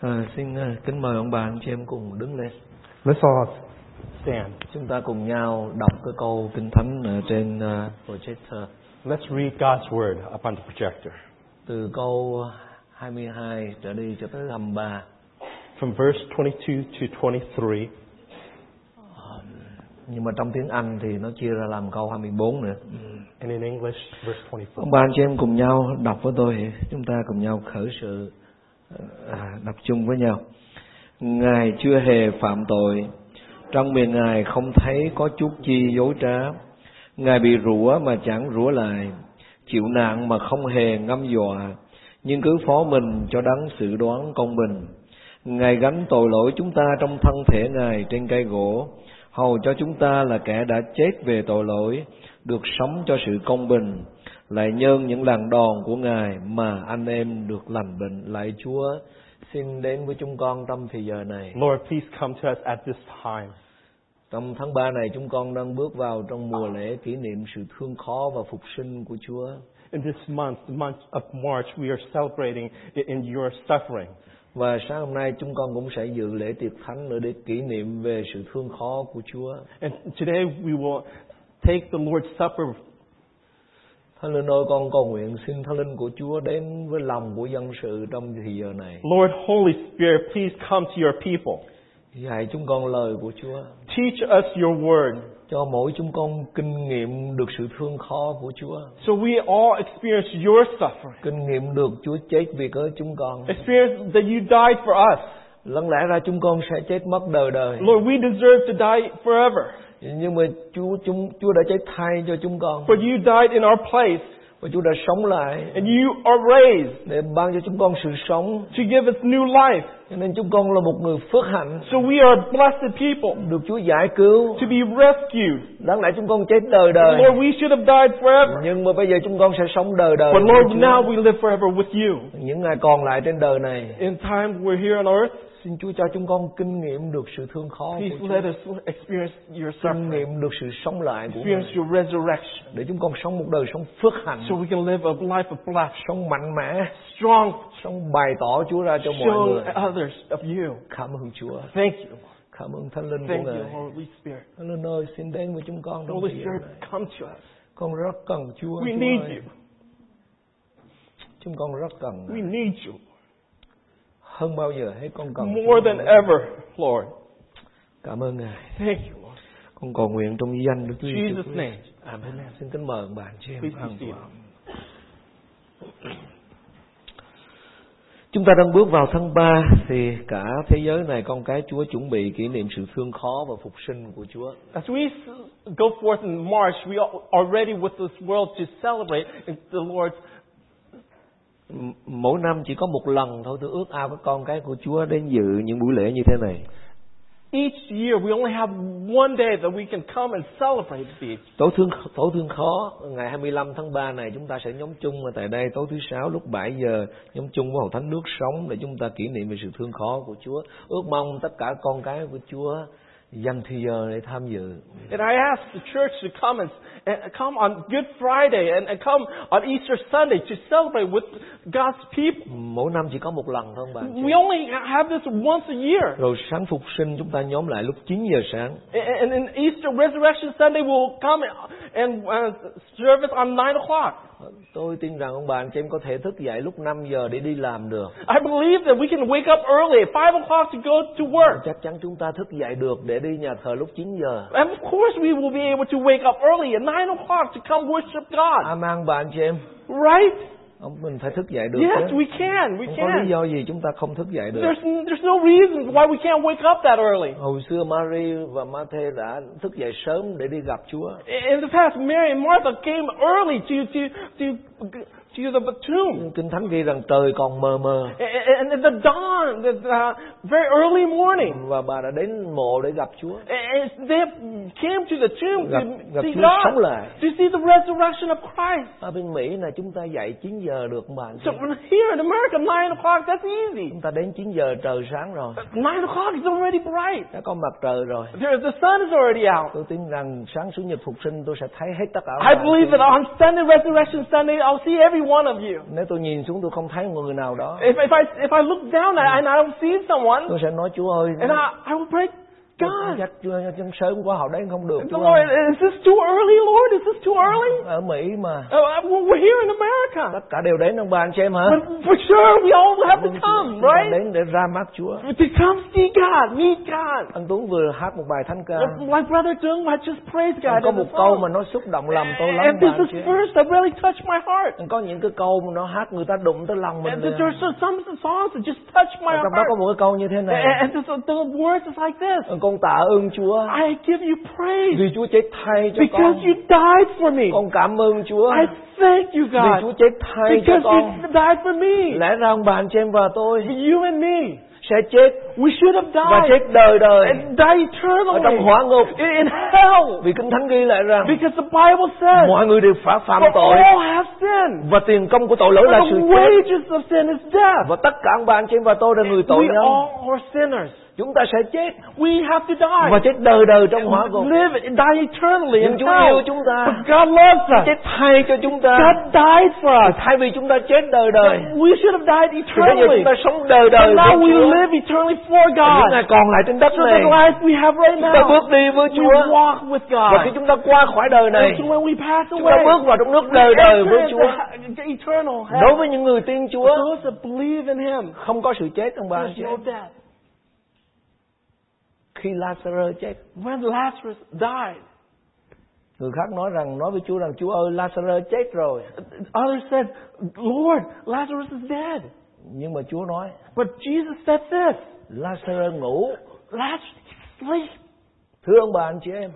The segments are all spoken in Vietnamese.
À, xin à, kính mời ông bà anh chị em cùng đứng lên. Let's all stand. Chúng ta cùng nhau đọc cái câu kinh thánh ở trên à, projector Let's read God's word up on the projector. từ câu 22 trở đi cho tới 23. From verse 22 to 23. Nhưng mà trong tiếng Anh thì nó chia ra làm câu 24 nữa. And in English, verse 24. Ông bà anh chị em cùng nhau đọc với tôi, chúng ta cùng nhau khởi sự Ờ, đọc chung với nhau. Ngài chưa hề phạm tội, trong miệng Ngài không thấy có chút chi dối trá. Ngài bị rủa mà chẳng rủa lại, chịu nạn mà không hề ngâm dọa, nhưng cứ phó mình cho đấng sự đoán công bình. Ngài gánh tội lỗi chúng ta trong thân thể Ngài trên cây gỗ, hầu cho chúng ta là kẻ đã chết về tội lỗi, được sống cho sự công bình. Lại nhân những lần đòn của Ngài mà anh em được lành bệnh. Lại Chúa, xin đến với chúng con trong thời giờ này. Lord, please come to us at this time. Trong tháng 3 này chúng con đang bước vào trong mùa lễ kỷ niệm sự thương khó và phục sinh của Chúa. In this month, the month of March, we are celebrating in your suffering. Và sáng hôm nay chúng con cũng sẽ dự lễ tiệc thánh nữa để kỷ niệm về sự thương khó của Chúa. And today we will take the Lord's Supper. Thánh Linh ơi, con cầu nguyện xin Thánh Linh của Chúa đến với lòng của dân sự trong thời giờ này. Lord, Holy Spirit, please come to your people. Dạy chúng con lời của Chúa. Teach us your word Cho mỗi chúng con kinh nghiệm được sự thương khó của Chúa. so we all experience your suffering. Kinh nghiệm được Chúa chết vì cớ chúng con. Experience that you died for us. Lắng lẽ ra chúng con sẽ chết mất đời đời. Lord, we deserve to die forever. Nhưng mà Chúa chúng Chúa đã chết thay cho chúng con. For you died in our place Và Chúa đã sống lại and you are raised để ban cho chúng con sự sống. to give us new life. Cho nên chúng con là một người phước hạnh So we are blessed people được Chúa giải cứu. to be rescued. Đáng lẽ chúng con chết đời đời. Lord, we should have died forever. Nhưng mà bây giờ chúng con sẽ sống đời đời. But Lord, now we live forever with you. Những ngày còn lại trên đời này, In time we're here on earth, xin Chúa cho chúng con kinh nghiệm được sự thương khó của please Chúa. let us experience your Kinh suffering, nghiệm được sự sống lại của experience Ngài. your resurrection, Để chúng con sống một đời sống phước hạnh, so we can live a life of blessed, sống mạnh mẽ, strong, sống bày tỏ Chúa ra cho mọi show người. others of you. Cảm ơn Chúa, Thank you. cảm ơn Thánh Linh của Thank you, Ngài. Holy Spirit. Thánh Linh ơi, xin đến với chúng con trong Holy thời gian Spirit, này. come to us. Con rất cần Chúa. We Chúa need ơi. you. Chúng con rất cần Ngài. We need you hơn bao giờ hết con cần. more than ever, Lord. Cảm ơn Ngài. Thank you, Lord. Con cầu nguyện trong danh Đức Chúa Jesus' name. Amen. Xin kính mời anh chị em toàn. Chúng ta đang bước vào tháng 3 thì cả thế giới này con cái Chúa chuẩn bị kỷ niệm sự thương khó và phục sinh của Chúa. As we go forth in March, we are ready with this world to celebrate the Lord's. Mỗi năm chỉ có một lần thôi tôi ước ao các con cái của Chúa đến dự những buổi lễ như thế này. Each year, we only have one day that we can come and celebrate these. Tối thương tối thương khó ngày 25 tháng 3 này chúng ta sẽ nhóm chung ở tại đây tối thứ sáu lúc 7 giờ nhóm chung với hội thánh nước sống để chúng ta kỷ niệm về sự thương khó của Chúa. Ước mong tất cả con cái của Chúa dành thời giờ để tham dự. And I ask the church to come and, and come on Good Friday and, and come on Easter Sunday to celebrate with God's people. Mỗi năm chỉ có một lần thôi bạn. chị. We only have this once a year. Rồi sáng phục sinh chúng ta nhóm lại lúc 9 giờ sáng. And, and in Easter Resurrection Sunday, we'll come and uh, service on 9 o'clock. Tôi tin rằng ông bà anh chị em có thể thức dậy lúc 5 giờ để đi làm được. I believe that we can wake up early at 5 o'clock to go to work. Chắc chắn chúng ta thức dậy được để đi nhà thờ lúc 9 giờ. And of course, we will be able to wake up early at 9 o'clock to come worship God. Amen bà anh chị em. Right? Ông mình phải thức dậy được Yes, chứ. we can. We Không có lý can. do gì chúng ta không thức dậy được. There's, there's no reason why we can't wake up that early. Hồi xưa Mary và Matthew đã thức dậy sớm để đi gặp Chúa. In the past, Mary and Martha came early to, to, to, to the tomb. Kinh Thánh ghi rằng trời còn mờ mờ And at the dawn, the, uh, very early morning, và bà đã đến mộ để gặp Chúa. and they came to the tomb Gặp, to gặp see Chúa God, sống lại. to see the resurrection of Christ. Ở bên Mỹ là chúng ta dậy 9 giờ được mà. So here in America, 9 o'clock, that's easy. Chúng ta đến 9 giờ trời sáng rồi. 9 o'clock is already bright. Đã có mặt trời rồi. There, the sun is already out. Tôi tin rằng sáng chủ nhật phục sinh tôi sẽ thấy hết tất cả. I believe that on Sunday, Resurrection Sunday, I'll see every one of you. nếu tôi nhìn xuống tôi không thấy một người nào đó If, if I if I look down and I don't see someone, tôi sẽ nói Chúa ơi and I, I will pray, God, chắc chân sớm quá họ đến không được Lord, is this too early, Lord? Is this too early? ở Mỹ mà Uh, we're here in America. tất cả đều đến ông bà anh chị em hả But for sure, we all have to come, right? đến để ra mắt Chúa To come see God, meet God. anh Tuấn vừa hát một bài thánh ca My brother Dung had just praised God. có in một câu mà nó xúc động lòng tôi lắm And this anh is verse that really touched my heart. có những cái câu mà nó hát người ta đụng tới lòng mình And there's some songs that just touch my Và trong đó có heart. một cái câu như thế này And, the words is like this. Con tạ ơn Chúa I give you praise vì Chúa chết thay cho because con you died for me. con cảm ơn Chúa I thank you, vì Chúa God, chết thay cho because con you died for me. lẽ ra ông bà anh chị em và tôi You and me. sẽ chết We should have và died chết đời đời and die ở trong eternally hỏa ngục in in hell. vì kinh thánh ghi lại rằng Because the Bible says, mọi người đều phải phạm tội all have sinned. và tiền công của tội lỗi là sự the chết wages of sin is death. và tất cả ông bà anh chị em và tôi là người tội We nhân all are sinners. Chúng ta sẽ chết We have to die. và chết đời đời trong hỏa ngục Live and die eternally in nhưng Chúa yêu chúng ta But God loves us. chết thay cho chúng ta God died for us. thay vì chúng ta chết đời đời We should have died thì bây giờ eternally. chúng ta sống đời But đời now với we Chúa live eternally for những God. ngày còn lại trên đất So này the life we have right chúng ta now, bước đi với we Chúa walk with và khi God. chúng ta qua khỏi đời này And when we pass chúng ta away, bước vào trong nước we đời đời với Chúa the eternal đối với những người tin Chúa those that believe in Him, không có sự chết ông bà there's no death. Khi Lazarus chết When Lazarus died, người khác nói rằng nói với Chúa rằng Chúa ơi Lazarus chết rồi others said, Lord, Lazarus is dead. nhưng mà Chúa nói But Jesus said this, Lazarus ngủ Lazarus sleep. thưa ông bà anh chị em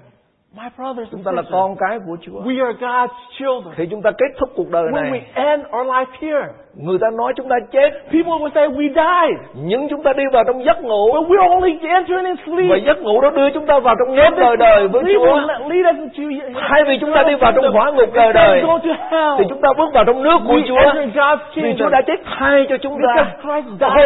My brothers chúng ta là con cái của Chúa we are God's children. khi chúng ta kết thúc cuộc đời When we này end our life here, người ta nói chúng ta chết people will say we died. nhưng chúng ta đi vào trong giấc ngủ But we're only entering in và sleep. giấc ngủ đó đưa chúng ta vào trong nước đời đời với Chúa thay vì chúng ta đi vào trong hỏa ngục đời đời thì chúng ta bước vào trong nước của Chúa enter vì. Chúa đã chết thay cho chúng ta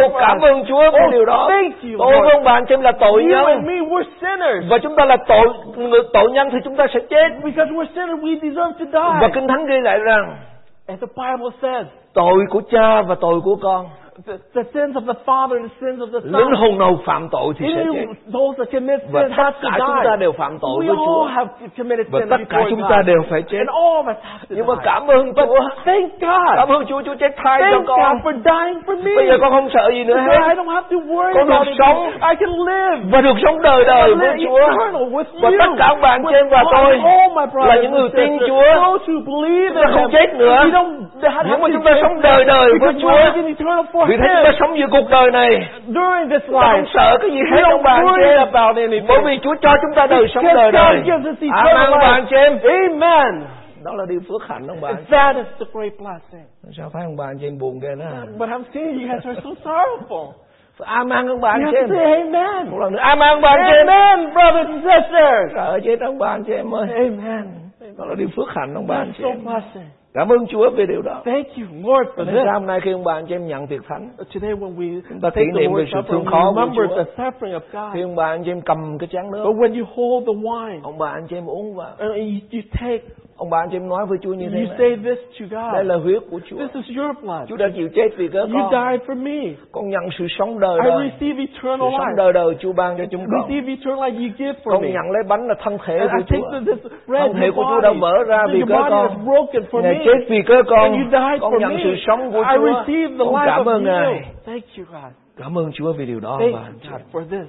Ô, cảm ơn Chúa về Oh, điều đó thank you, tôi Lord. với ông chị em là tội nhân and me, we're sinners. và chúng ta là tội người tội nhân thì chúng ta sẽ chết Because we're sinners, we deserve to và die. kinh thánh ghi lại rằng As the Bible says, tội của cha và tội của con the, the sins of the Father and the sins of the linh Son. hồn nào phạm tội thì sẽ chết Any, those that commit và sin tất cả chúng ta đều phạm tội We với Chúa all have committed và sin tất cả chúng God. ta đều phải chết And all of us have to nhưng mà cảm ơn Chúa thank cảm God. ơn Chúa Chúa chết thay cho Thank con God for dying for me. bây giờ con không sợ gì nữa Because I hết don't have to worry Con được sống. I can live. và được sống đời đời với Chúa eternal with và tất cả chị em và tôi all my brothers là những người and tin. Chúa. Those who believe Chúng ta không chết nữa. We don't have Nhưng mà chúng ta live sống đời đời với Chúa. Vì thế chúng ta sống giữa cuộc đời này During this không life, sợ cái gì hết ông bà anh chị em bởi vì Chúa cho chúng ta đời sống đời us Amen ông bà anh chị em Amen. đó là điều phước hạnh ông bà that is the great blessing. sao thấy ông bà anh chị em buồn ghê đó But I'm seeing you guys are so sorrowful. Amen ông bà anh chị em say amen. một lần nữa Amen ông bà anh chị em Amen, brothers and sisters. sợ chết ông bà anh chị em ơi Amen. đó là điều phước hạnh ông bà anh chị so em blessing. Cảm ơn Chúa về điều đó Thank you, Lord, for nên hôm nay khi ông bà anh chị em nhận tiệc thánh Today when we ta kỷ niệm về sự thương khó của remember Chúa. the suffering of God. khi ông bà anh chị em cầm cái chén nước But when you hold the wine, ông bà anh chị em uống vào and you, you take, ông bà anh chị em nói với Chúa như thế you này say this to đây God. là huyết của Chúa This is your blood. Chúa đã chịu chết vì cớ You con died for me. con nhận sự sống đời I đời receive sự eternal sống life. đời đời Chúa ban cho chúng con Receive eternal life you give for con me. nhận lấy bánh là thân thể And của I Chúa thân thể của Chúa đã vỡ ra vì cớ con is broken for Ngài me. chết vì cớ con you con for nhận me. sự sống của I Chúa receive the con cảm ơn Ngài you. Thank you, God. cảm ơn Chúa vì điều đó Thank you, God, for this.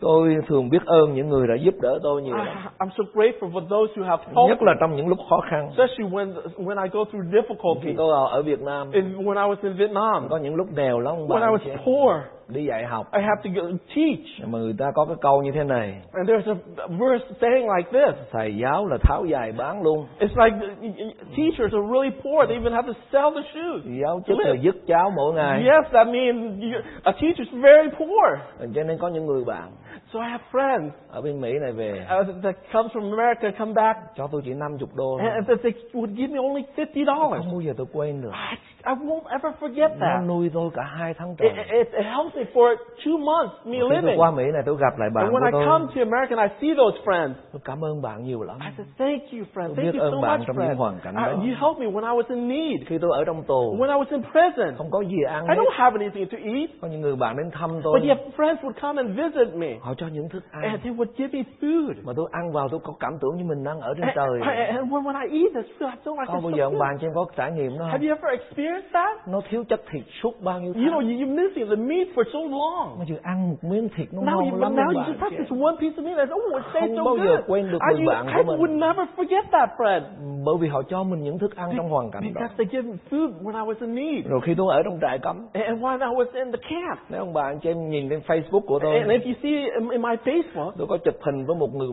Tôi thường biết ơn những người đã giúp đỡ tôi nhiều lắm. I'm so grateful for those who have helped nhất là trong những lúc khó khăn. Especially when when I go through khi difficulty. tôi ở Việt Nam. In, when I was in Vietnam, có những lúc nghèo lắm when I was poor, đi dạy học I have to go teach. mà người ta có cái câu như thế này And there's a verse saying like this. thầy giáo là tháo giày bán luôn It's like the- teachers are really poor. They even have to sell their shoes. giáo chức là dứt cháo mỗi ngày Yes, means you- a teacher's very poor. cho nên có những người bạn So I have friends ở bên Mỹ này về uh, that comes from America, come back, cho tôi chỉ 50 đô thôi. and that they would give me only fifty dollars. không bao giờ tôi quên được I, I won't ever forget nó that. nuôi tôi cả hai tháng trời It, it, it helps me for two months me Khi tôi living. qua Mỹ này tôi gặp lại bạn And của when I tôi. come to America and I see those friends, Tôi cảm ơn bạn nhiều lắm. I said, thank you, friend. Tôi Thank you so bạn much, trong những hoàn cảnh Uh, đó. you helped me when I was in need, Khi tôi ở trong tù, when I was in prison. không có gì ăn I hết. don't have anything to eat, Có những người bạn đến thăm tôi, but yet friends would come and visit me, họ cho những thức ăn. and they would give me food. Mà tôi ăn vào tôi có cảm tưởng như mình đang ở trên And, trời. and when, when I eat this food, I feel like Có bao so giờ ông good. bạn cho em có trải nghiệm đó Have không? you ever experienced that? Nó thiếu chất thịt suốt bao nhiêu You know, tháng. you- you're missing the meat for so long. Mà vừa ăn một miếng thịt nó Now, ngon lắm now you just have this one piece of meat and oh, it tastes Không so bao giờ good. quên được I, người bạn I của mình. would never forget that, friend. Bởi vì họ cho mình những thức ăn trong hoàn cảnh đó. Because they give me food when I was in need. Rồi khi tôi ở trong trại cấm, And when I was in the camp. nếu ông bạn cho em nhìn trên Facebook của tôi, And if you see in, in my Facebook, tôi có chụp hình với một người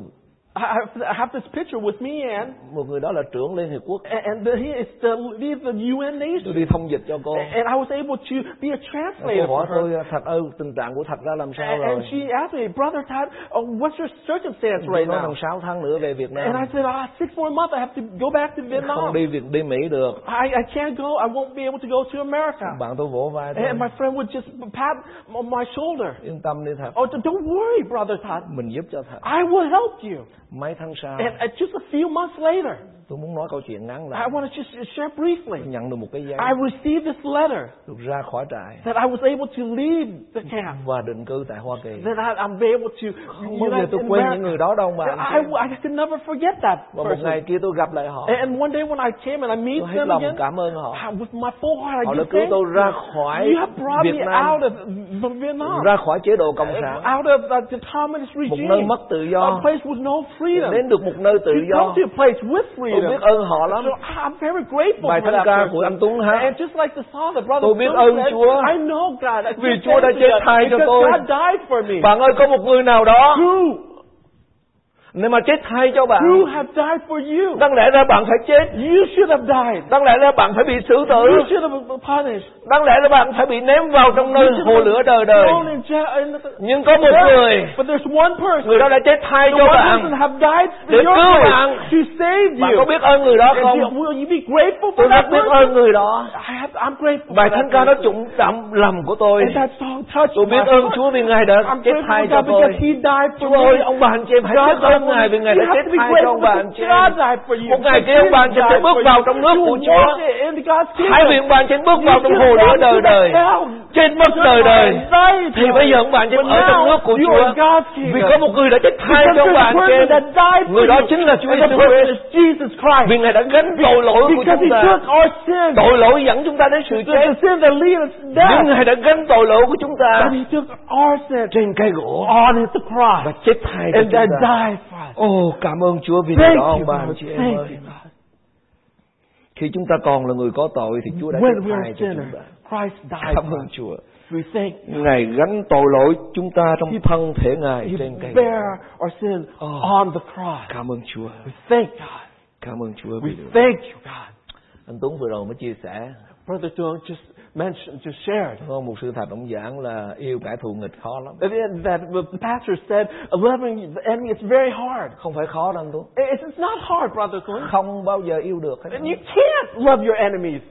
I, have this picture with me and một người đó là trưởng Liên Hiệp Quốc. and he is the lead the UN Tôi nation. đi thông dịch cho cô. And I was able to be a translator Cô hỏi tôi thật ơi tình trạng của thật ra làm sao And, rồi? and she asked me, Brother Todd, uh, what's your circumstance Tôi right nói now? rằng 6 tháng nữa về Việt And I Nam. said, ah, six more months, I have to go back to Không Vietnam. đi Việt đi Mỹ được. I, I can't go. I won't be able to go to America. Bạn tôi vỗ vai tôi. And my friend would just pat on my shoulder. Yên tâm đi thật. Oh, don't worry, Brother Todd. Mình giúp cho thật. I will help you. And uh, just a few months later, tôi muốn nói câu chuyện ngắn I lại. want to just share briefly. nhận được một cái giấy. I received this letter Được ra khỏi trại that I was able to leave the camp. và định cư tại Hoa Kỳ. That I, I'm able to Không bao giờ tôi quên những người đó đâu bạn. I, I could never forget that Và một ngày kia tôi gặp lại họ. And, one day when I came and I meet Tôi them lòng again, cảm ơn họ. I- with my full heart, Họ I đã cứu tôi ra khỏi You have brought Việt me Nam, out of Vietnam, ra khỏi chế độ cộng sản, out of the communist một regime, nơi mất tự a do, place with no freedom. đến được một nơi tự You do. come to a place with Tôi biết ơn họ lắm. So I'm very grateful Bài for thánh ca của anh Tuấn hát. And just like the song that brother Tôi biết ơn Chúa. I know God. I Vì Chúa đã chết God thay cho tôi. God died for me. Bạn ơi có một người nào đó Who, nếu mà chết thay cho bạn, who have died for you? đáng lẽ ra bạn phải chết, You should have died. đáng lẽ ra bạn phải bị xử tử, You should have been punished. đáng lẽ là bạn phải bị ném vào trong nơi hồ lửa đời đời. Nhưng có một người, But there's one person. người đó đã chết thay cho bạn. have died Để for your cứu bạn. to save Bạn you. có biết ơn người đó không? you- will you be grateful for Tôi rất biết ơn người đó. I have, I'm grateful Bài for thánh ca đó trụng chạm lòng của tôi. Tôi biết ơn. Chúa vì Ngài đã chết thay cho tôi. Chúa ơi, ông bà anh chị em hãy biết ơn for Ngài vì Ngài đã chết thay cho ông bà anh chị em. Một ngày kia ông bà anh chị sẽ bước vào trong nước của Chúa. God's kingdom. Hai viện bạn trên bước vào trong hồ lửa đời đời. Trên mất đời đời. Thì bây giờ ông bạn chị ở trong nước của Chúa. Vì có một người đã chết thay cho ông bạn chị Người đó chính là Chúa Jesus Christ. Vì Ngài đã gánh tội lỗi của chúng ta. Tội lỗi dẫn chúng ta đến sự chết. Nhưng. Ngài đã gánh tội lỗi của chúng ta trên cây gỗ on the cross. và chết thay cho chúng ta. Ô, cảm ơn Chúa vì điều đó ông God. chị em ơi. Khi chúng ta còn là người có tội thì Chúa đã chết thay cho chúng ta. Christ died Cảm ơn. Chúa. We thank Ngài gánh tội lỗi chúng ta trong thân thể Ngài trên cây bear our sin Oh. on the cross. Cảm ơn Chúa. We thank God. Cảm ơn Chúa We thank you, God. Anh Tuấn vừa rồi mới chia sẻ Brother Dung just mentioned, just shared. có một sự thật ông giảng là yêu kẻ thù nghịch khó lắm. That the pastor said, loving the enemy is very hard. Không phải khó đâu anh Tuấn. It's, it's not hard, Brother Dung. Không bao giờ yêu được. And you can't love your enemies.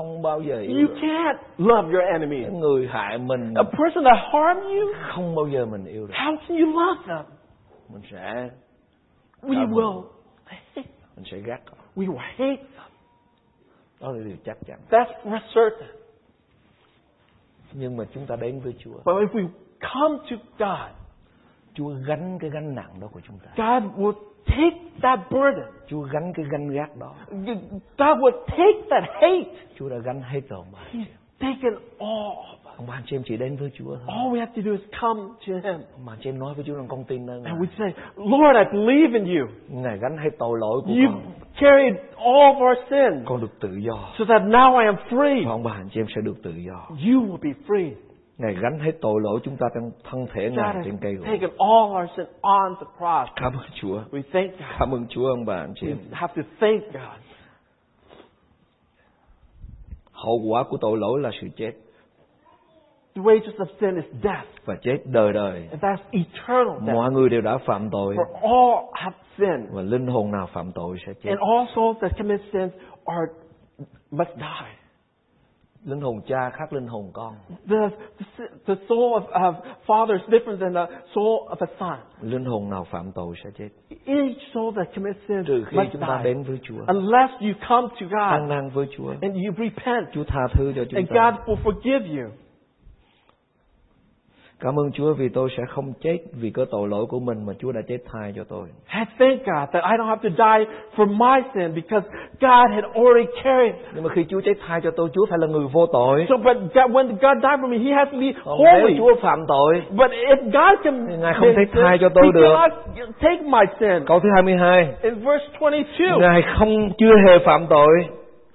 Không bao giờ yêu You được. can't love your. Những người hại mình A person that harmed you, không bao giờ mình yêu được. how can you love them? Mình sẽ We Come. will hate mình sẽ gắt họ. We will hate them. Đó là điều chắc chắn. That's for certain. Nhưng mà chúng ta đến với Chúa. But if we come to God, Chúa gánh cái gánh nặng đó của chúng ta. God will take that burden. Chúa gánh cái gánh gác đó. God will take that hate. Chúa đã gánh hết rồi mà. He's taken all. Ông bà chị em chỉ đến với Chúa thôi. All we have to do is come to Him. Ông bà chị em nói với Chúa rằng con tin nơi Ngài. And we say, Lord, I believe in you. Ngài gánh hết tội lỗi của You con. carried all of our sins Con được tự do. so that now I am free. Và ông bà chị em sẽ được tự do. You will be free. Ngài gánh hết tội lỗi chúng ta trong thân thể Ngài trên cây gỗ. taken all our sin on the cross. Cảm ơn Chúa. We thank God. Cảm ơn Chúa ông bà anh chị We have to thank God. Hậu quả của tội lỗi là sự chết. The wages of sin is death, Và chết đời đời. and that's eternal death. Mọi người đều đã phạm tội. For all have sinned, Và linh hồn nào phạm tội sẽ chết. and all souls that commit sins are must die. Linh hồn cha khác linh hồn con The, the, soul of, of father is different than the soul of a son. linh hồn nào phạm tội sẽ chết Each soul that commits sin trừ khi must chúng ta die. đến với Chúa Unless you come to ăn God năn với Chúa and you repent, Chúa tha thứ cho chúng and ta God will forgive you. Cảm ơn Chúa vì tôi sẽ không chết vì có tội lỗi của mình mà Chúa đã chết thay cho tôi I thank God that I don't have to die for my sin because God had already carried. nhưng mà khi Chúa chết thay cho tôi Chúa phải là người vô tội So, but God, when God died for me, He has to be còn nếu holy. Chúa phạm tội But if God can, Ngài không thể tha cho tôi được. take my sin. câu thứ 22 In verse 22, Ngài không chưa hề phạm tội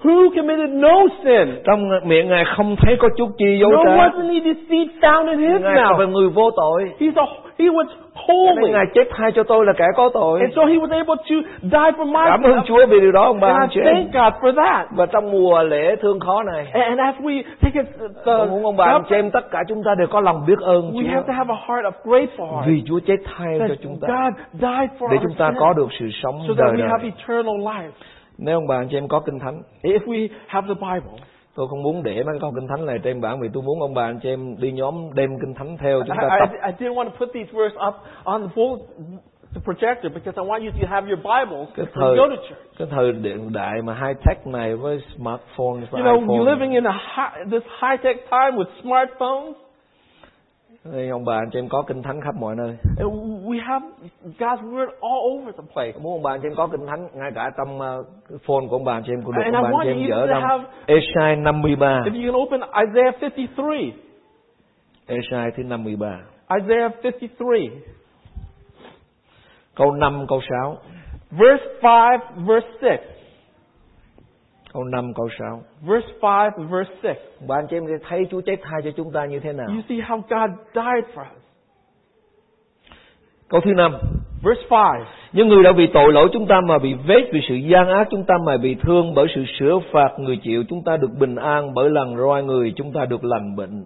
who committed no sin? trong miệng Ngài không thấy có chút chi dấu No trá wasn't he deceit found in his Ngài là mouth. người vô tội He's a, he was Nên holy. Ngài chết thay cho tôi là kẻ có tội And so he was able to die for my Cảm ơn Chúa vì điều đó ông bà anh And chị thank God for that. Và trong mùa lễ thương khó này And as we take it, the, Tôi muốn ông bà anh chị em tất cả chúng ta đều có lòng biết ơn we have to Chúa have a heart of grateful heart. Vì Chúa chết thay That cho chúng ta God died for Để chúng ta có được sự sống so that đời we have đời eternal life. Nếu ông bà anh chị em có kinh thánh If we have the Bible, Tôi không muốn để mấy câu kinh thánh này trên bảng Vì tôi muốn ông bà anh chị em đi nhóm đem kinh thánh theo Chúng ta I, tập I, I didn't want to put these verses up on the full the projector because I want you to have your Bibles cái thời go to church. cái thời điện đại mà high tech này với smartphone và You know, iPhone living in a high, this high tech time with smartphones. Nên ông bà anh chị em có kinh thánh khắp mọi nơi. And we have God's word all over the place. muốn ông bà anh chị em có kinh thánh ngay cả trong uh, cái phone của ông bà anh chị em cũng được And ông I bà anh chị em dở trong have- Esai 53 If you can open Isaiah 53, Esai thứ 53 Isaiah 53, câu 5 câu 6 verse 5, verse 6. Câu 5 câu 6 Verse 5, verse 6. ông bà anh chị em thấy Chúa chết thay cho chúng ta như thế nào You see how God died for us. câu thứ 5 Verse 5. những người đã vì tội lỗi chúng ta mà bị vết vì sự gian ác chúng ta mà bị thương bởi sự sửa phạt người chịu chúng ta được bình an bởi lần roi người chúng ta được lành bệnh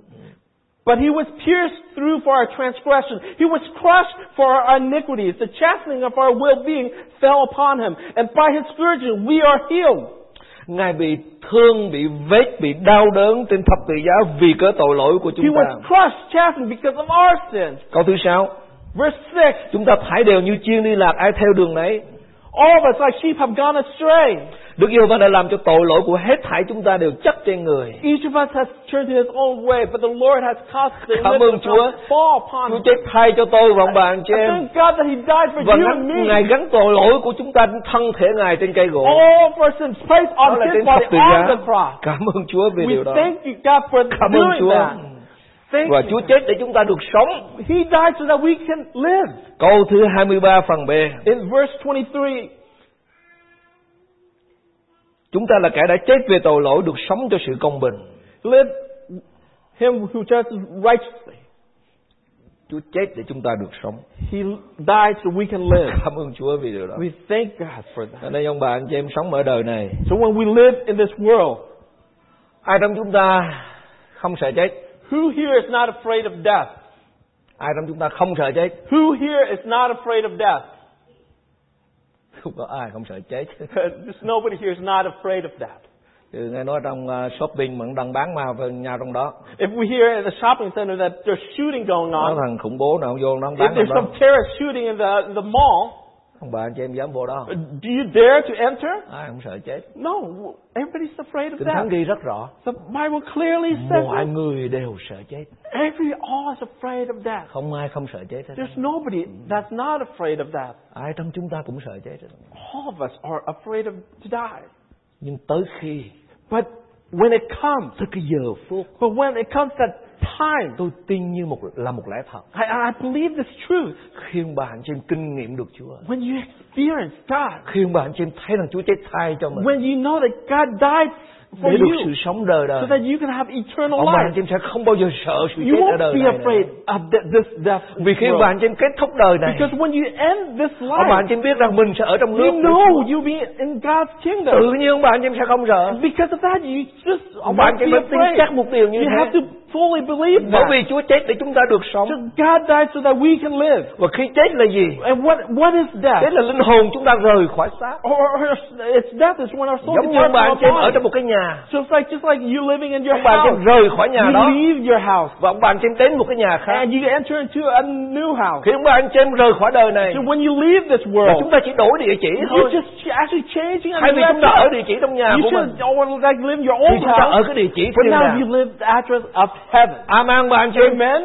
But he was pierced through for our transgression. He was crushed for our iniquities. The chastening of our well-being fell upon him. And by his scourging we are healed. Ngài bị thương, bị vết, bị đau đớn trên thập tự giá vì cớ tội lỗi của He chúng ta. was crushed, chastened because of our sins. Câu thứ sáu, Verse 6. chúng ta thải đều như chiên đi lạc ai theo đường nấy. All of us like sheep have gone astray. Đức yêu va đã làm cho tội lỗi của hết thảy chúng ta đều chất trên người. Each of us has turned to his own way, but the Lord has caused the Cảm ơn Chúa. to fall upon Chúa chết thay cho tôi và ông bà anh chị em. thank God that he died for Và you and me. Ngài gắn tội lỗi của chúng ta thân thể Ngài trên cây gỗ. All of our sins placed on his body on the cross. Cảm ơn Chúa về điều We đó. thank you, God, for Cảm ơn Chúa. that. Thank Và. Chúa chết để chúng ta được sống. He died so that we can live. Câu thứ 23 phần B. In verse 23, Chúng ta là kẻ đã chết về tội lỗi được sống cho sự công bình. live him who justice righteously. Chúa chết để chúng ta được sống. He died so we can live. Cảm ơn Chúa vì điều đó. We thank God for that. Đây ông bà anh chị em sống ở đời này. So when we live in this world, Ai trong chúng ta không sợ chết? Who here is not afraid of death? Ai trong chúng ta không sợ chết? Who here is not afraid of death? Không có ai không sợ chết. Just nobody here is not afraid of death. Ừ, nghe nói trong uh, shopping mà đang bán ma với nhau trong đó. If we hear at the shopping center that there's shooting going on, thằng khủng bố nào vô nó if bán trong there's some terrorist shooting in the, in the mall, Ông bà anh chị em dám vô đó. do you dare to enter? Ai không sợ chết. No, everybody's afraid of Kinh Thánh death. ghi rất rõ. The Bible clearly says Mọi that. người đều sợ chết. every all is afraid of death. Không ai không sợ chết hết. There's nobody that's not afraid of that. Ai trong chúng ta cũng sợ chết hết. All of us are afraid of to die. Nhưng tới khi But when it comes, tới cái giờ phút but when it comes that time, tôi tin như một là một lẽ thật. I, I believe this truth. Khi ông bà anh chị em kinh nghiệm được Chúa. When you experience God, Khi ông bà anh chị em thấy rằng Chúa chết thay cho mình. when you know that God died for Để được sự you, sống đời đời. so that you can have eternal Ông bà anh life, chị em sẽ không bao giờ sợ sự you chết ở won't đời be này. afraid nữa. of th- this death. Vì khi ông bà world. anh chị em kết thúc đời này. Because when you end this Ông bà anh life, chị em biết rằng mình sẽ ở trong nước. you know you'll be in God's kingdom. Tự nhiên ông bà anh chị em sẽ không sợ. Because of that, you just ông bạn Don't phải tin chắc một điều như You have thế to fully believe bởi that. vì Chúa chết để chúng ta được sống. So God died so that we can live. và khi chết là gì? And what what is death? chết là linh hồn chúng ta rời khỏi xác. Or, or it's death is when our soul giống như bạn chị ở trong một cái nhà. So it's like just like you living in your ông bạn chị house. rời khỏi nhà You đó. leave your house. Và ông bạn chị đến một cái nhà khác. And you enter into a new house. khi ông bạn chị rời khỏi đời này So when you leave this world, chúng ta chỉ đổi địa chỉ you're thôi. just actually changing thay vì chúng ta ở địa chỉ trong nhà You của mình. should or like live in your chúng ta ở cái địa chỉ thiên now đàng you live the address of heaven. amen chị Amen.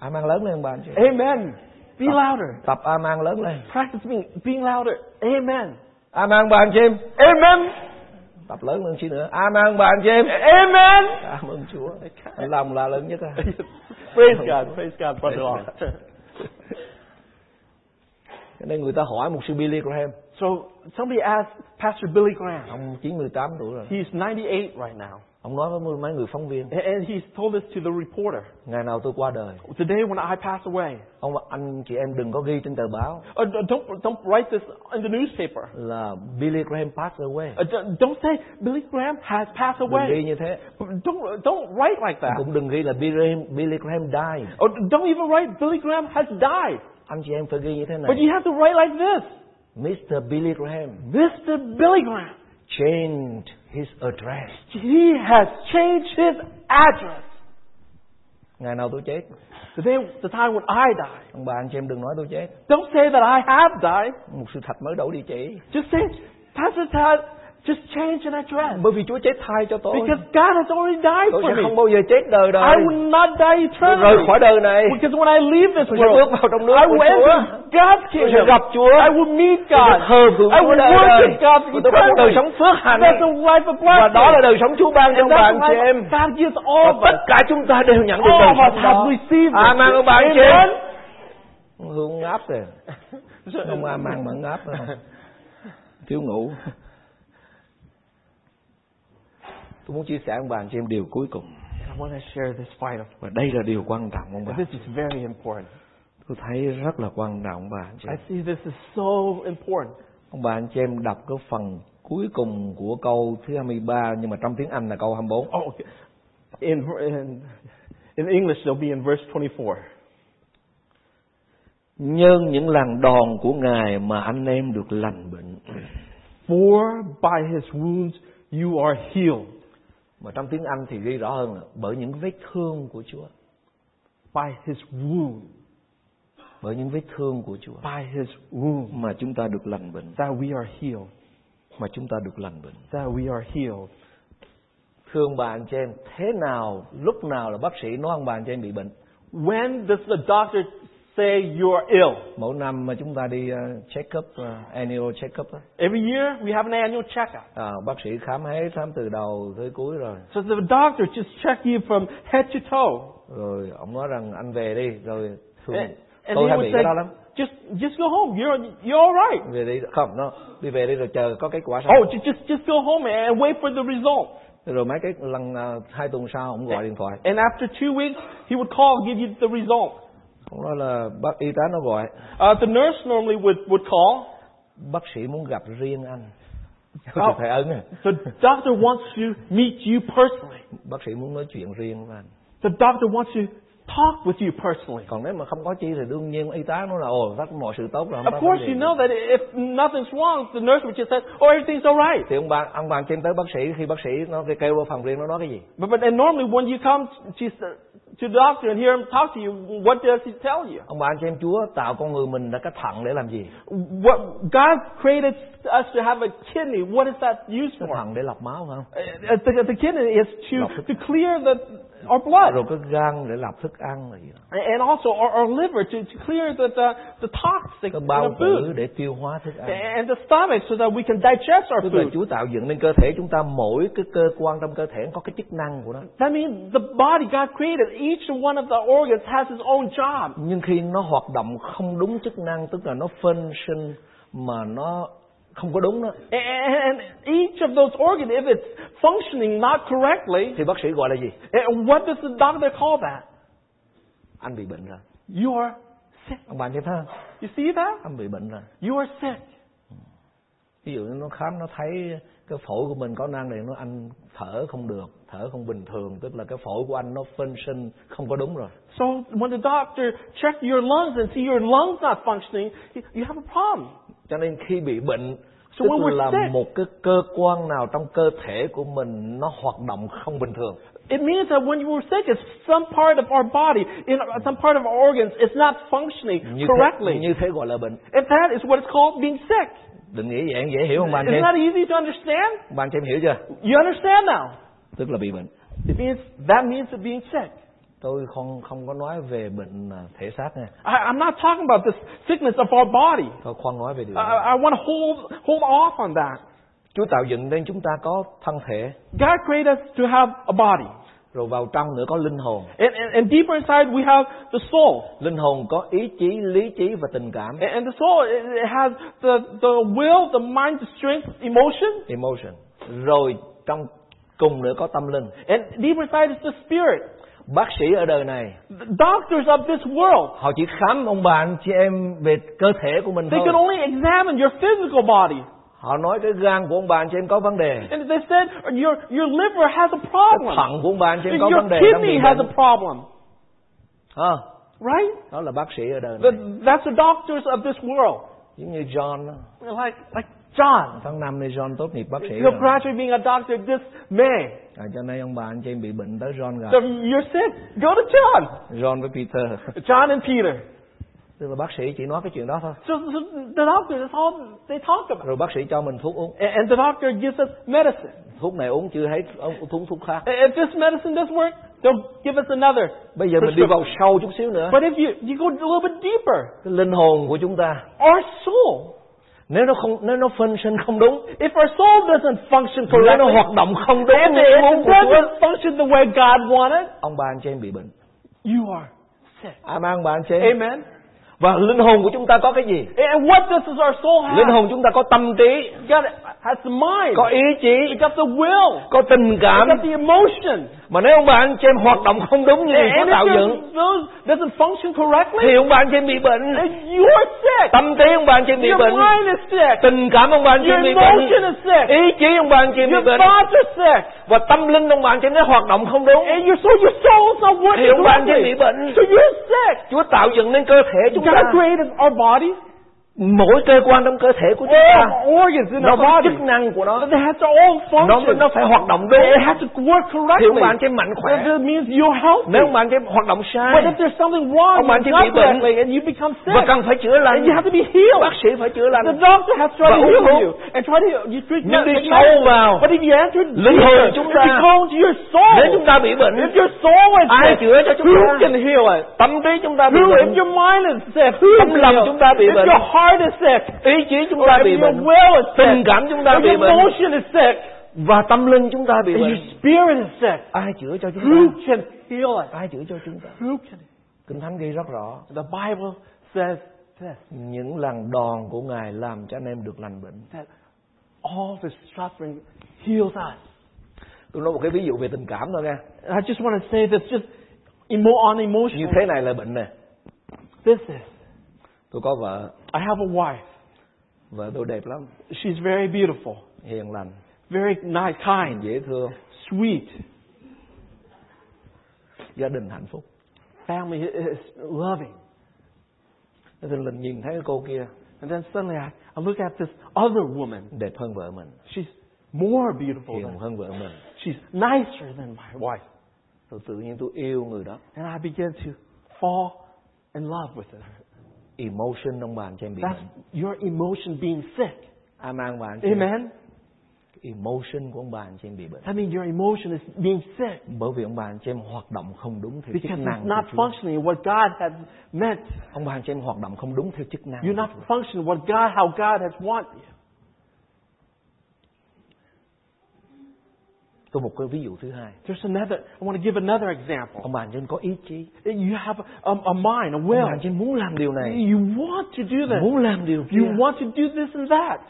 amen lớn lên bạn chị. Amen. Be louder. tập amen lớn lên Practice being being louder. Amen. amen bạn chị. Amen. tập lớn lên xí nữa amen bạn chị. Amen. cảm ơn Chúa anh lòng là lớn nhất à Praise God. Praise God, brother. Cho nên người ta hỏi một sư Billy Graham so somebody asked Pastor Billy Graham. ông 98 tuổi rồi He's 98 right now. ông nói với mấy người phóng viên And he's told this to the reporter. ngày nào tôi qua đời Today when I pass away, ông anh chị em đừng có ghi trên tờ báo uh, don't, don't write this in the newspaper. là Billy Graham passed away Uh, don't say Billy Graham has passed đừng ghi away. như thế Don't, don't write like that. cũng đừng ghi là Billy Graham, Billy Graham died Or don't even write Billy Graham has died. anh chị em phải ghi như thế But này you have to write like this. Mr. Billy Graham Mr. Billy Graham. changed his address He has changed his address. ngày nào tôi chết Today, the time when I die. ông bà anh chị em đừng nói tôi chết Don't say that I have died. một sư thật mới đổi địa chỉ Just say, Pastor Todd, just change an address. bởi vì Chúa chết thay cho tôi Because God has already died tôi for sẽ me. không bao giờ chết đời đời I will not die tôi rời eternally. khỏi đời này Because when I leave this tôi sẽ bước world, vào trong nước I will Chúa enter God's tôi sẽ kingdom. gặp Chúa I will meet tôi sẽ God. thờ phượng I will đời worship God và tôi có đời eternally. sống phước hạnh That's a life of và đó là blessing. đời sống Chúa ban cho And the chị em God gives all và tất cả chúng ta đều nhận được All đời of us sống have đó. Amen ông bà anh chị em. Hương ngáp rồi Không ai mang mà ngáp rồi Thiếu ngủ Tôi muốn chia sẻ ông bà anh chị em điều cuối cùng I want to share this final. Và đây là điều quan trọng ông bà This is very important. Tôi thấy rất là quan trọng ông bà anh chị I em see this is so important. Ông bà anh chị em đọc cái phần cuối cùng của câu thứ 23 Nhưng mà trong tiếng Anh là câu 24 Oh, okay. In, in, in English, it'll be in verse 24. Nhân những lần đòn của Ngài mà anh em được lành bệnh For by his wounds you are healed. Mà trong tiếng Anh thì ghi rõ hơn là Bởi những vết thương của Chúa By his wound. Bởi những vết thương của Chúa By his wound. Mà chúng ta được lành bệnh That we are healed. Mà chúng ta được lành bệnh That we are healed. Thưa ông bà anh chị em Thế nào Lúc nào là bác sĩ nói ông bà anh chị em bị bệnh When does the doctor say you're ill? Mỗi năm mà chúng ta đi uh, check up uh, Annual check up á, Every year we have an annual checkup. à, Bác sĩ khám hết khám từ đầu tới cuối rồi So the doctor just check you from head to toe. Rồi ông nói rằng anh về đi Rồi thường And, and tôi hay bị say, cái đó lắm just just go home. You're you're all right. Về đi Không nó Đi về đi rồi chờ có kết quả sau Oh, ju- just just go home and wait for the result. Rồi mấy cái lần uh, hai tuần sau ông gọi điện thoại And after two weeks, he would call, give you the result. Ông nói là bác y tá nó gọi Uh, the nurse normally would, would call. Bác sĩ muốn gặp riêng anh Oh. Thầy ấn à The doctor wants to meet you personally. Bác sĩ muốn nói chuyện riêng với anh The doctor wants to talk with you personally. Còn nếu mà không có chi thì đương nhiên y tá nói là Ồ tất mọi sự tốt rồi Of course, you know that if nothing's wrong, the nurse would just say, "Oh, everything's all right." Thì ông bạn ông bạn xem tới bác sĩ Khi bác sĩ nó kêu vào phòng riêng nó nói cái gì But, but and normally when you come to to doctor and hear him talk to you, what does he tell you? Ông bạn xem Chúa tạo con người mình là cái thận để làm gì What God created us to have a kidney. What is that used Cái for? thận để lọc máu phải không Uh, The, the kidney is to to clear the our blood. Rồi cái gan để lọc thức ăn là gì đó And also our, our liver to, to clear the, the, the toxic Cái bao tử food. để tiêu hóa thức ăn And the stomach so that we can digest our Tức là food. Chúa tạo dựng nên cơ thể chúng ta mỗi cái cơ quan trong cơ thể có cái chức năng của nó That means the body God created, each one of the organs has its own job. Nhưng khi nó hoạt động không đúng chức năng Tức là nó function mà nó không có đúng đó And, each of those organs, if it's functioning not correctly, Thì bác sĩ gọi là gì and what does the doctor call that? Anh bị bệnh rồi You are sick. Ông bạn thấy không You see that? Anh bị bệnh rồi You are sick. Ví dụ nó khám nó thấy cái phổi của mình có năng lượng nó anh thở không được thở không bình thường tức là cái phổi của anh nó function không có đúng rồi So when the doctor checked your lungs and see your lungs not functioning, you have a problem. Cho nên khi bị bệnh So tức là sick- một cái cơ quan nào trong cơ thể của mình nó hoạt động không bình thường It means that when you were sick, it's some part of our body, in some part of our organs, it's not functioning như correctly. thế, như thế gọi là bệnh And that is what it's called being sick. định nghĩa dạng dễ hiểu không bạn Isn't chị that easy to understand? bạn chị em hiểu chưa You understand now? tức là bị bệnh It means that means being sick. Tôi không không có nói về bệnh à, thể xác nha. I, I'm not talking about this sickness of our body. tôi khoan nói về điều I, đó. I want to hold hold off on that. Chúa tạo dựng nên chúng ta có thân thể. God created us to have a body, rồi vào trong nữa có linh hồn. And, and, and deeper inside we have the soul. linh hồn có ý chí lý trí và tình cảm. And, and the soul it, it has the the will, the mind, the strength, emotion, emotion. Rồi trong cùng nữa có tâm linh. And deeper inside is the spirit. Bác sĩ ở đời này The doctors of this world, họ chỉ khám ông anh chị em về cơ thể của mình they thôi can only examine your physical body. họ nói cái gan của ông bà anh chị em có vấn đề And they said your your liver has a cái problem. thận của ông bà anh chị em có Your vấn đề đang kidney has a problem. à, Right? đó là bác sĩ ở đời The, này that's the doctors of this world. giống như John. Like like John. tháng năm nay John tốt nghiệp bác sĩ He'll graduate being a doctor this May. À, cho nên ông bà anh chị em bị bệnh tới John gặp So you're sick. Go to John. John với Peter John and Peter. tức là bác sĩ chỉ nói cái chuyện đó thôi So, so the doctor, that's all they talk about. rồi bác sĩ cho mình thuốc uống And, and the doctor gives us medicine. thuốc này uống chưa thấy ông thuốc thuốc khác If this medicine doesn't work, they'll give us another. bây giờ mình đi vào sâu chút xíu nữa But if you, you go a little bit deeper, cái linh hồn của chúng ta our soul, nếu nó không nếu nó function không đúng if our soul doesn't function nếu nó correctly, hoạt động không đúng if it Chúa doesn't function the way God wanted, ông bà anh chị em bị bệnh you are sick. amen bà anh chị em Amen. và linh hồn của chúng ta có cái gì And what does our soul have? linh hồn chúng ta có tâm trí has the mind. có ý chí It got the will. có tình It cảm got the emotion. mà nếu ông bà anh chị em hoạt động không đúng như Chúa if tạo dựng those- doesn't function correctly, thì ông bà anh chị em bị bệnh you are sick. tâm trí ông bà anh chị em bị Your bệnh mind is sick. tình cảm ông bà anh chị Your em bị bệnh emotion is sick. ý chí ông bà anh chị em bị Your bệnh thoughts are sick. và tâm linh ông bà anh chị em nó hoạt động không đúng And your soul, your soul is not thì working ông bà anh chị em bị bệnh So you're sick. Chúa tạo dựng nên cơ thể chúng ta God created our body, mỗi cơ quan trong cơ thể của chúng ta organs in nó có body. chức năng của nó nó nó phải hoạt động đúng It has to work correctly. anh chị em mạnh khỏe That means you're healthy. nếu chị em hoạt động But sai if there's something wrong, Ông bạn not bị bệnh. and you become sick, và cần phải chữa lành and you have to be healed. bác sĩ phải chữa lành The doctor has Và to heal you and try to you treat đi sâu vào. But if you enter Linh hồn chúng ta. into your soul, nếu chúng ta bị bệnh if your soul is ai chữa cho chúng who ta can heal it? tâm trí chúng ta bị if bệnh your mind is sick, who Tâm lòng chúng ta bị If bệnh. your heart is sick, ý chí chúng ta bị bệnh will is tình sick, cảm chúng ta bị bệnh emotion is sick, và tâm linh chúng ta bị bệnh your spirit is sick, ai chữa cho chúng who ta can heal it? ai chữa cho chúng ta Who can? kinh thánh ghi rất rõ The Bible says this. những lần đòn của ngài làm cho anh em được lành bệnh that all this suffering heals us. tôi nói một cái ví dụ về tình cảm thôi nha I just want to say this just emo- on như emotion. thế này là bệnh nè This is. Tôi có vợ I have a wife. vợ tôi đẹp lắm She's very beautiful, hiền lành very nice, kind, dễ thương sweet. gia đình hạnh phúc Family is loving. Thế thì mình nhìn thấy cô kia And then suddenly I, I look at this other woman. đẹp hơn vợ mình She's more beautiful hiền than hơn vợ mình she's nicer than my wife. rồi tự nhiên tôi yêu người đó And I begin to fall in love with her. Emotion ông bà anh chị em bị That's bệnh your emotion being sick. amen em. Amen. emotion của ông bà anh chị em bị bệnh That means your emotion is being sick. bởi vì ông bà anh chị em hoạt động không đúng theo chức Because năng it's not functioning what God has meant. ông bà anh chị em hoạt động không đúng theo chức năng You're not functioning what God, how God has wanted you. Tôi một cái ví dụ thứ hai There's another, I want to give another example. ông chị em có ý chí You have a, a mind, a ông will. chị em muốn làm điều này You want to do this. muốn làm điều kia You want to do this and that.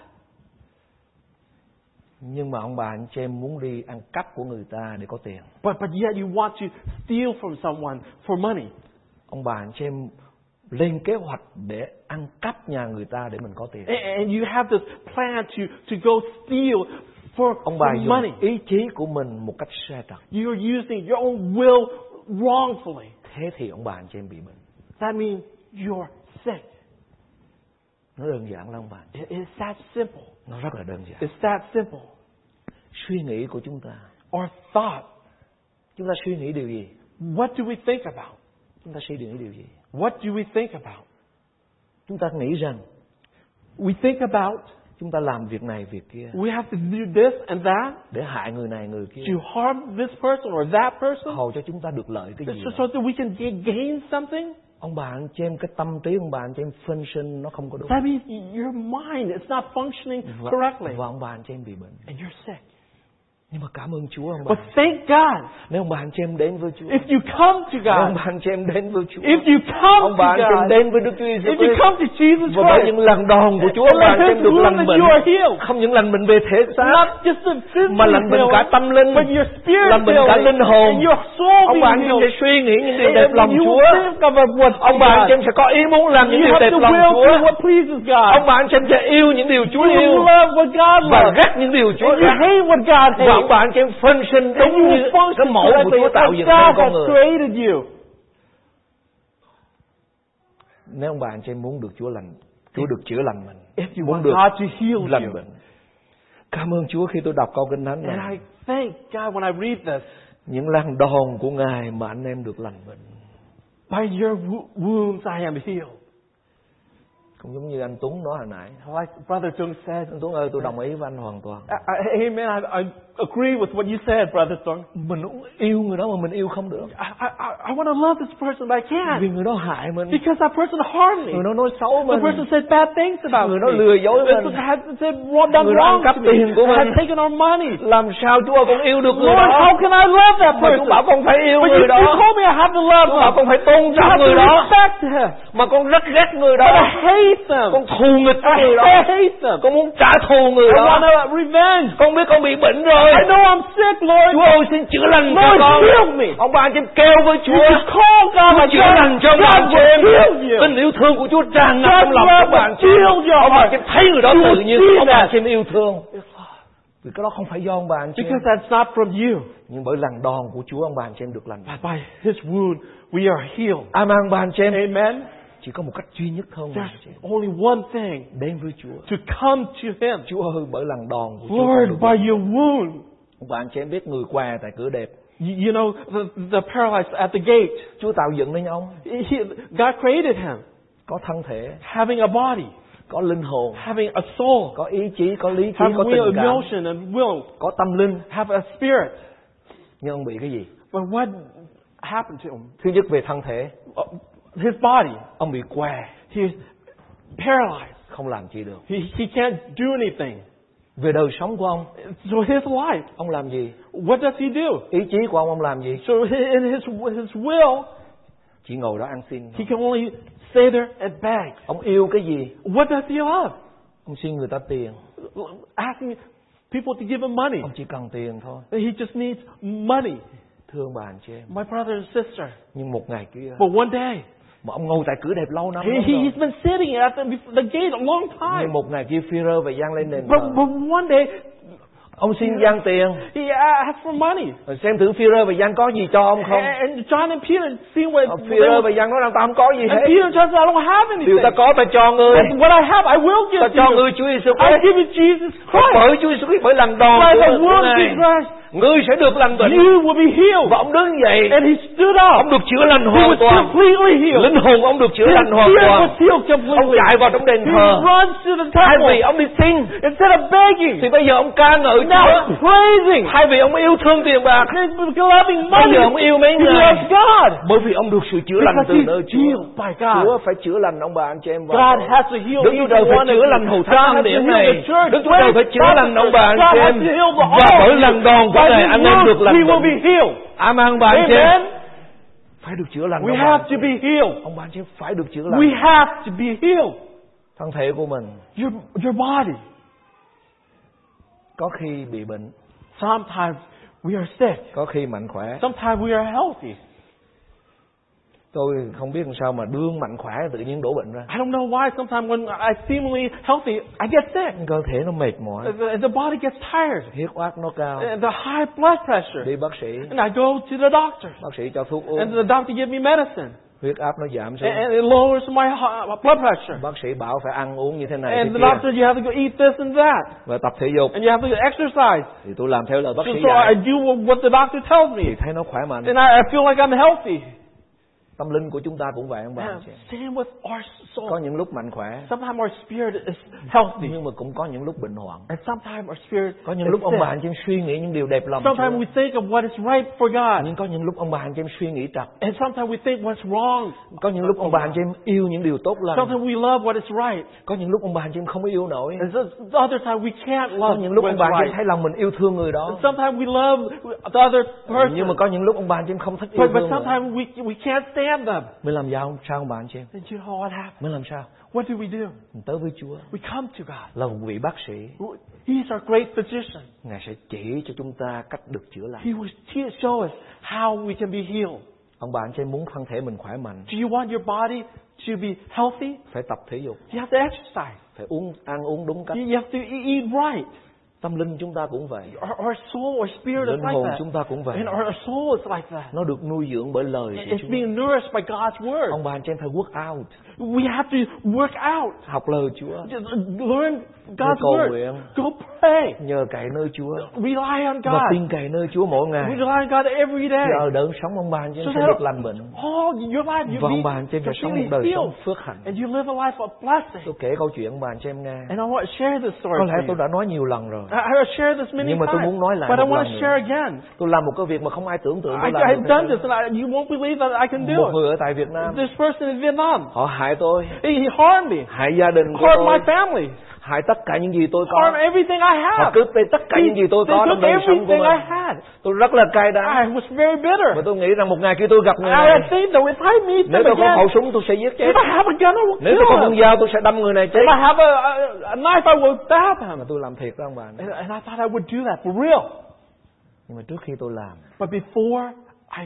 nhưng mà ông bà anh chị em muốn đi ăn cắp của người ta để có tiền But, but yet you want to steal from someone for money. ông bà anh chị em lên kế hoạch để ăn cắp nhà người ta để mình có tiền And, and you have this plan to, to go steal for, ông bà for dùng money. ý chí của mình một cách sai trật You're using your own will wrongfully. thế thì ông bà anh chị em bị bệnh That means you're sick. nó đơn giản lắm ông bà It is that simple. nó rất là đơn giản It's that simple. suy nghĩ của chúng ta Our thought. chúng ta suy nghĩ điều gì What do we think about? chúng ta suy nghĩ điều gì What do we think about? chúng ta nghĩ rằng We think about chúng ta làm việc này việc kia. We have to do this and that để hại người này người kia. to harm this person or that person. Hầu cho chúng ta được lợi cái gì so, that we can ga- gain something. ông bà anh chị em cái tâm trí ông bà anh chị em sinh nó không có đúng. That means your mind is not functioning correctly. và ông bà anh chị em bị bệnh. And you're sick. Nhưng mà cảm ơn Chúa ông bà? But thank God. Nếu ông bà anh chị em đến với Chúa. If you come to nếu ông God, bà anh chị em đến với Chúa. If you come ông to bà anh chị em God, đến với Đức Chúa Giêsu if you Christ. come to Jesus và bởi Christ, những lần đòn của Chúa ông bà anh chị em được lành bệnh. you are healed. không những lành bệnh về thể xác Not just the physical mà lành bệnh cả tâm linh. but your spirit lành bệnh cả linh hồn. And your soul ông bà anh chị em sẽ suy nghĩ những điều đẹp lòng you Chúa. ông bà anh chị em sẽ có ý muốn làm những điều have đẹp lòng will Chúa. do what pleases God. ông bà anh chị em sẽ yêu những điều Chúa You yêu. will love what God và loves. ghét những điều Chúa ghét. hate what God và ông bà anh chị em phân sinh đúng như cái mẫu của Chúa tạo dựng nên con người nếu ông bà anh chị em muốn được Chúa lành Chúa được chữa lành mình If you muốn want được God to heal lành you. bệnh cảm ơn Chúa khi tôi đọc câu kinh thánh And này I thank God when I read this. những lần đòn của Ngài mà anh em được lành bệnh By your wo- wounds I am healed. cũng giống như anh Tuấn nói hồi nãy Like Brother Tung said. anh Tuấn ơi tôi đồng ý với anh hoàn toàn I, I, amen. I, I agree with what you said, Brother Tung. mình yêu người đó mà mình yêu không được I, I, I want to love this person, but I vì can't. người đó hại mình Because that person harmed me. người đó nói xấu The mình person said bad things about người me. đó lừa dối The mình person had said wrong, done Người đó wrong cắp to me. tiền của They had mình. taken our money. làm sao Chúa con yêu được người Lord, đó how can I love that mà Chúa person? bảo con phải yêu But you, người you đó told me I have to love Chúa bảo con phải tôn You trọng người đó mà con rất ghét người But I đó hate them. con thù nghịch người I đó hate them. con muốn trả thù người I đó want to revenge. con biết con bị bệnh rồi I know I'm sick, Lord. Chúa ơi xin chữa lành cho con. heal me. ông bà em kêu với You Chúa just call God Chúa chữa lành cho chị will em. you. tình yêu thương của Chúa tràn ngập trong lòng các bạn ông bà em thấy người đó You tự nhiên ông bà em yêu thương. Vì cái đó không phải do ông bà anh chị Because that's not from you. nhưng bởi lần đòn của Chúa ông bà anh chị em được lành. But by His wound, we are healed. Amen ông bà anh chị em. Amen. Chỉ có một cách duy nhất thôi There's only one thing đến với Chúa. to come to Him. Chúa ơi bởi lần đòn của Chúa Lord, by your wound, bà anh chị em biết người què tại cửa đẹp you, know, the, the paralyzed at the gate, Chúa tạo dựng nên ông. He, God created him. Có thân thể. Having a body, có linh hồn. Having a soul, có ý chí có lý trí have có will, tình cảm. emotion, and will, có tâm linh. Have a spirit. nhưng ông bị cái gì? But what happened to him? thứ nhất về thân thể. Uh, His body, ông bị què he's paralyzed. không làm chi được He, he can't do anything. về đời sống của ông So his life, ông làm gì what does he do? ý chí của ông ông làm gì So in his, his will, chỉ ngồi đó ăn xin he can only stay there and beg. ông yêu cái gì What does he love? ông xin người ta tiền Asking people to give him money. ông chỉ cần tiền thôi He just needs money. thương bà anh chị em My brother and sister. nhưng một ngày kia But one day, mà ông ngồi tại cửa đẹp lâu năm he, he's been sitting at the, the gate a long time. nhưng một ngày kia Phi-rơ và Giang lên nền But, but one day, ông xin Giang tiền he asked for money. rồi xem thử Phi-rơ và Giang có gì cho ông không And, John and Peter see what, Ờ, Phi-rơ và Giang nói rằng tao không có gì and hết Peter and John said, I don't have anything. điều ta có ta cho ngươi But what I have, I will give ta to cho you. ngươi Chúa Giêsu I Christ give you Jesus Christ. bởi Chúa Giêsu Christ bởi lần đòn By của, Ngài Jesus Christ, ngươi sẽ được lành bệnh you will be healed. và ông đứng dậy And he stood up. ông được chữa lành He hoàn was toàn completely healed. linh hồn ông được chữa lành hoàn toàn was healed ông chạy vào trong đền He thờ runs to the thay vì temple. ông đi xin Instead of begging, thì bây giờ ông ca ngợi now praising. thay vì ông yêu thương tiền bạc bây giờ ông yêu mấy người God. bởi vì ông được sự chữa lành từ nơi Chúa. Chúa phải chữa lành ông bà anh chị em God has to heal Đức Chúa Trời phải chữa lành hầu to điểm này the church. Đức Chúa Trời phải chữa lành ông bà anh chị God em has to heal the và bởi lần đòn của His anh em được lành we will be bệnh healed. Amen bà anh chị em phải được chữa lành We have to be healed. ông bà anh chị phải được chữa lành We have to be healed. thân thể của mình Your, your body. Có khi bị bệnh Sometimes we are sick. có khi mạnh khỏe Sometimes we are healthy. tôi không biết làm sao mà đương mạnh khỏe tự nhiên đổ bệnh ra I don't know why sometimes when I seemingly healthy, I get sick. cơ thể nó mệt mỏi The, the body gets tired. huyết áp nó cao And the high blood pressure. đi bác sĩ And I go to the doctor. bác sĩ cho thuốc And uống the doctor gives me medicine. Huyết áp nó giảm xuống and it lowers my blood pressure. bác sĩ bảo phải ăn uống như thế này And the kia doctor, you have to go eat this and that. và tập thể dục And you have to exercise. thì tôi làm theo lời bác So, sĩ so I dạy do what the doctor tells thì me. thấy nó khỏe mạnh And I, I feel like I'm healthy. Tâm linh của chúng ta cũng vậy ông bà same with our có soul. những lúc mạnh khỏe Sometimes our spirit is healthy. nhưng mà cũng có những lúc bệnh hoạn And sometimes our spirit có những lúc ông bà anh chị em suy nghĩ những điều đẹp lòng Sometimes we think of what is right for God. nhưng có những lúc ông bà anh chị em suy nghĩ trật And sometimes we think what's wrong. có những lúc ông bà anh chị em yêu những điều tốt lành Sometimes we love what is right. có những lúc ông bà anh chị em không yêu nổi And so- the other time we can't có love những lúc ông bà anh chị em thấy lòng mình yêu thương người đó And sometimes we love the other person. nhưng mà có những lúc ông bà anh chị em không thích yêu But, but thương nữa. sometimes we, we can't stand them. mới làm sao sao bà anh chị em And you know what happens? mới làm sao What do we do? mình tới với Chúa We come to God. là một vị bác sĩ He's our great physician. ngài sẽ chỉ cho chúng ta cách được chữa lành He will show us how we can be healed. ông bà anh chị muốn thân thể mình khỏe mạnh Do you want your body to be healthy? phải tập thể dục You have to exercise. phải uống ăn uống đúng cách You you have to e- eat right. Tâm linh chúng ta cũng vậy Our, our soul, our spirit is linh like hồn that. chúng ta cũng vậy And our our soul is like that. nó được nuôi dưỡng bởi lời của It's Chúa being nourished by God's word. ông bà anh chị em phải work out We have to work out. học lời Chúa Just learn God's cầu word. nguyện. Go pray. nhờ cậy nơi Chúa Rely on và God. tin cậy nơi Chúa mỗi We ngày rely on God every day. nhờ đỡ sống ông bà anh chị So sẽ được lành bệnh all your life you và ông bà anh chị sẽ sống một đời sống phước hạnh And you live a life of blessing. tôi kể câu chuyện bà anh chị em nghe And I want to share this story có lẽ tôi đã nói nhiều lần rồi I I have shared this many Nhưng mà tôi times, muốn nói lại but I một want lần to nữa. share again. tôi làm một cái việc mà không ai tưởng tượng I, tôi làm I've done this, and I, you won't believe that I can do một it. người ở tại Việt Nam This person in Vietnam, họ hại tôi he, he harmed me, hại gia đình của harmed my tôi family, hại tất cả những gì tôi có. Everything I họ cướp đi tất cả những gì tôi có trong đời sống của everything I mình had. tôi rất là cay đắng. I was very bitter. và tôi nghĩ rằng một ngày khi tôi gặp người I này think that if I meet nếu tôi có khẩu súng tôi sẽ giết chết. if I have a gun, I will nếu tôi có con dao tôi sẽ đâm người này chết. If I have a, a, a knife, I will stab him. mà tôi làm thiệt đó ông bà. And, and I thought I would do that for real. nhưng mà trước khi tôi làm But before I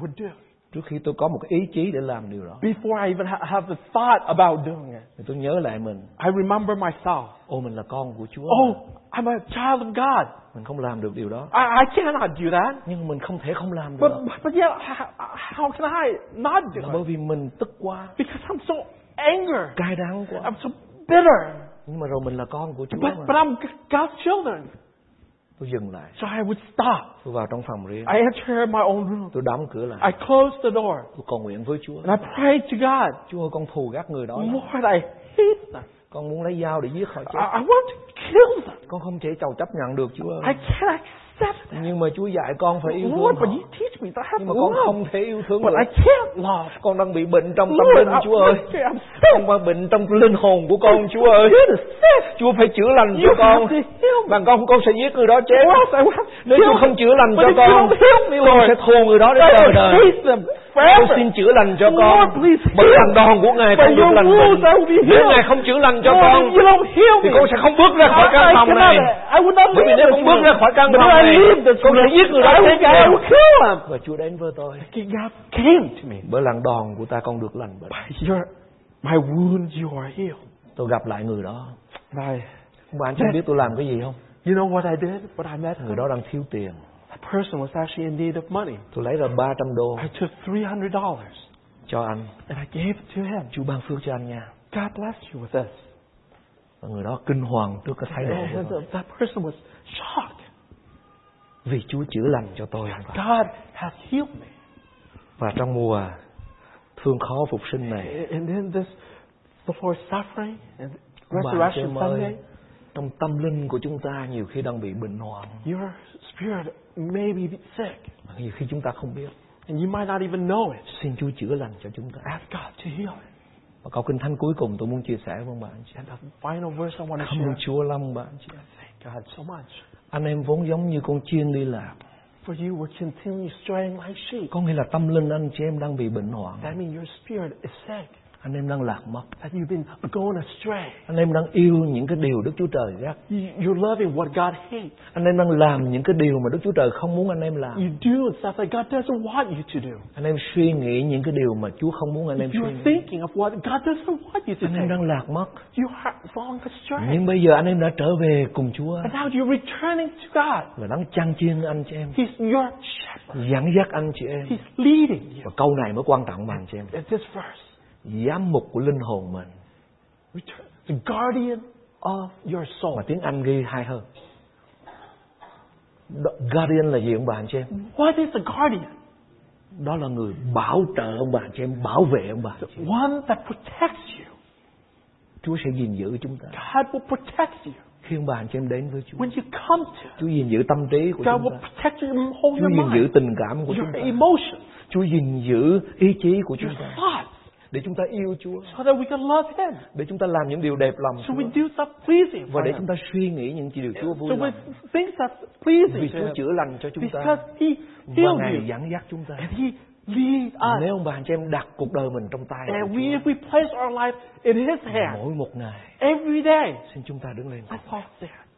would do. it, trước khi tôi có một ý chí để làm điều đó before I even ha- have the thought about doing it, thì tôi nhớ lại mình I remember myself. ô mình là con của Chúa Oh, I'm a child of God. mình không làm được điều đó I, I cannot do that. nhưng mình không thể không làm But, được but yet, how, how can I not là do bởi it? vì mình tức quá Because I'm so angry. cay đắng quá I'm so bitter. nhưng mà rồi mình là con của Chúa But, mà but I'm God's children. Tôi dừng lại So I would stop. tôi vào trong phòng riêng I enter my own room. tôi đóng cửa lại I close the door. tôi cầu nguyện với Chúa And I pray to God. Chúa ơi con thù gắt người đó. Lord, I hate them. con muốn lấy dao để giết họ I, chết I want to kill them. con không thể chầu chấp nhận được Chúa ơi I can't. Nhưng mà Chúa dạy con phải yêu thương Lord, họ. nhưng mà con không thể yêu thương But love. con đang bị bệnh trong tâm linh Chúa ơi. con đang bệnh trong linh hồn của con Chúa ơi. Chúa phải chữa lành cho con. bằng không con sẽ giết người đó chết. Nếu Chúa không chữa lành cho con con sẽ thù người đó đến đời đời con forever. xin chữa lành cho con. bởi lần đòn của Ngài con được lành be nếu. Ngài không chữa lành cho con thì con sẽ không bước ra khỏi căn phòng này. bởi vì nếu con bước ra khỏi căn phòng này con sẽ giết người đó chết và Chúa đến với tôi. Bởi lần đòn của ta con được lành bệnh. My wounds you are healed. tôi gặp lại người đó. Ông bạn chẳng biết tôi làm cái gì không? You know what I did? What I met người him? đó đang thiếu tiền That person was actually in need of money. tôi lấy ra 300 đô I took $300 cho anh and I gave it to him. Chúa ban phước cho anh nha God bless you with this. và người đó kinh hoàng trước cái thái độ của that person was shocked. vì Chúa chữa lành cho tôi. God has healed me. và trong mùa thương khó phục sinh này And then this, before suffering and resurrection Sunday, trong tâm linh của chúng ta nhiều khi đang bị bệnh hoạn your spirit may be sick. nhiều khi chúng ta không biết And you might not even know it. xin Chúa chữa lành cho chúng ta Ask God to heal it. và câu kinh thánh cuối cùng tôi muốn chia sẻ với bạn chị And the final verse I want to cảm ơn. Chúa lắm bạn chị Thank God so much. anh em vốn giống như con chiên đi lạc For you were continually straying like sheep. có nghĩa là tâm linh anh chị em đang bị bệnh hoạn That means your spirit is sick. Anh em đang lạc mất that you've been going astray. anh em đang yêu những cái điều Đức Chúa Trời ghét You- You're loving what God hates. anh em đang làm những cái điều mà Đức Chúa Trời không muốn anh em làm You do stuff that God doesn't want you to do. anh em suy nghĩ những cái điều mà Chúa không muốn anh em suy You're nghĩ thinking of what God doesn't want you to anh em đang lạc mất You are falling astray. nhưng bây giờ anh em đã trở về cùng Chúa And now you're returning to God. và đang chăn chiên anh chị em He's your shepherd. dẫn dắt anh chị em He's leading you. và câu này mới quan trọng mà anh chị em this verse, giám mục của linh hồn mình. Return, the guardian of your soul. mà tiếng Anh ghi hay hơn. Đó- guardian là gì ông bà anh chị em? What is a guardian? đó là người bảo trợ ông bà anh chị em bảo vệ ông bà anh chị em. One that protects you. Chúa sẽ gìn giữ chúng ta. God will protect you. khi ông bà anh chị em đến với Chúa. When you come to Chúa gìn giữ tâm trí của God chúng will ta. protect you Chúa your gìn giữ tình cảm của chúng your ta. emotions, Chúa gìn giữ ý chí của chúng your ta. thoughts, để chúng ta yêu Chúa so that we can love Him. để chúng ta làm những điều đẹp lòng So Chúa we do stuff pleasing và for để Him. chúng ta suy nghĩ những điều Chúa vui So we lòng think that's vì pleasing to Chúa chữa lành cho chúng ta because He và Ngài dẫn dắt chúng ta and He leads us. nếu ông bà anh chị em đặt cuộc đời mình trong tay And Chúa, we, if we place our life in His hand mỗi một ngày every day, xin chúng ta đứng lên let's.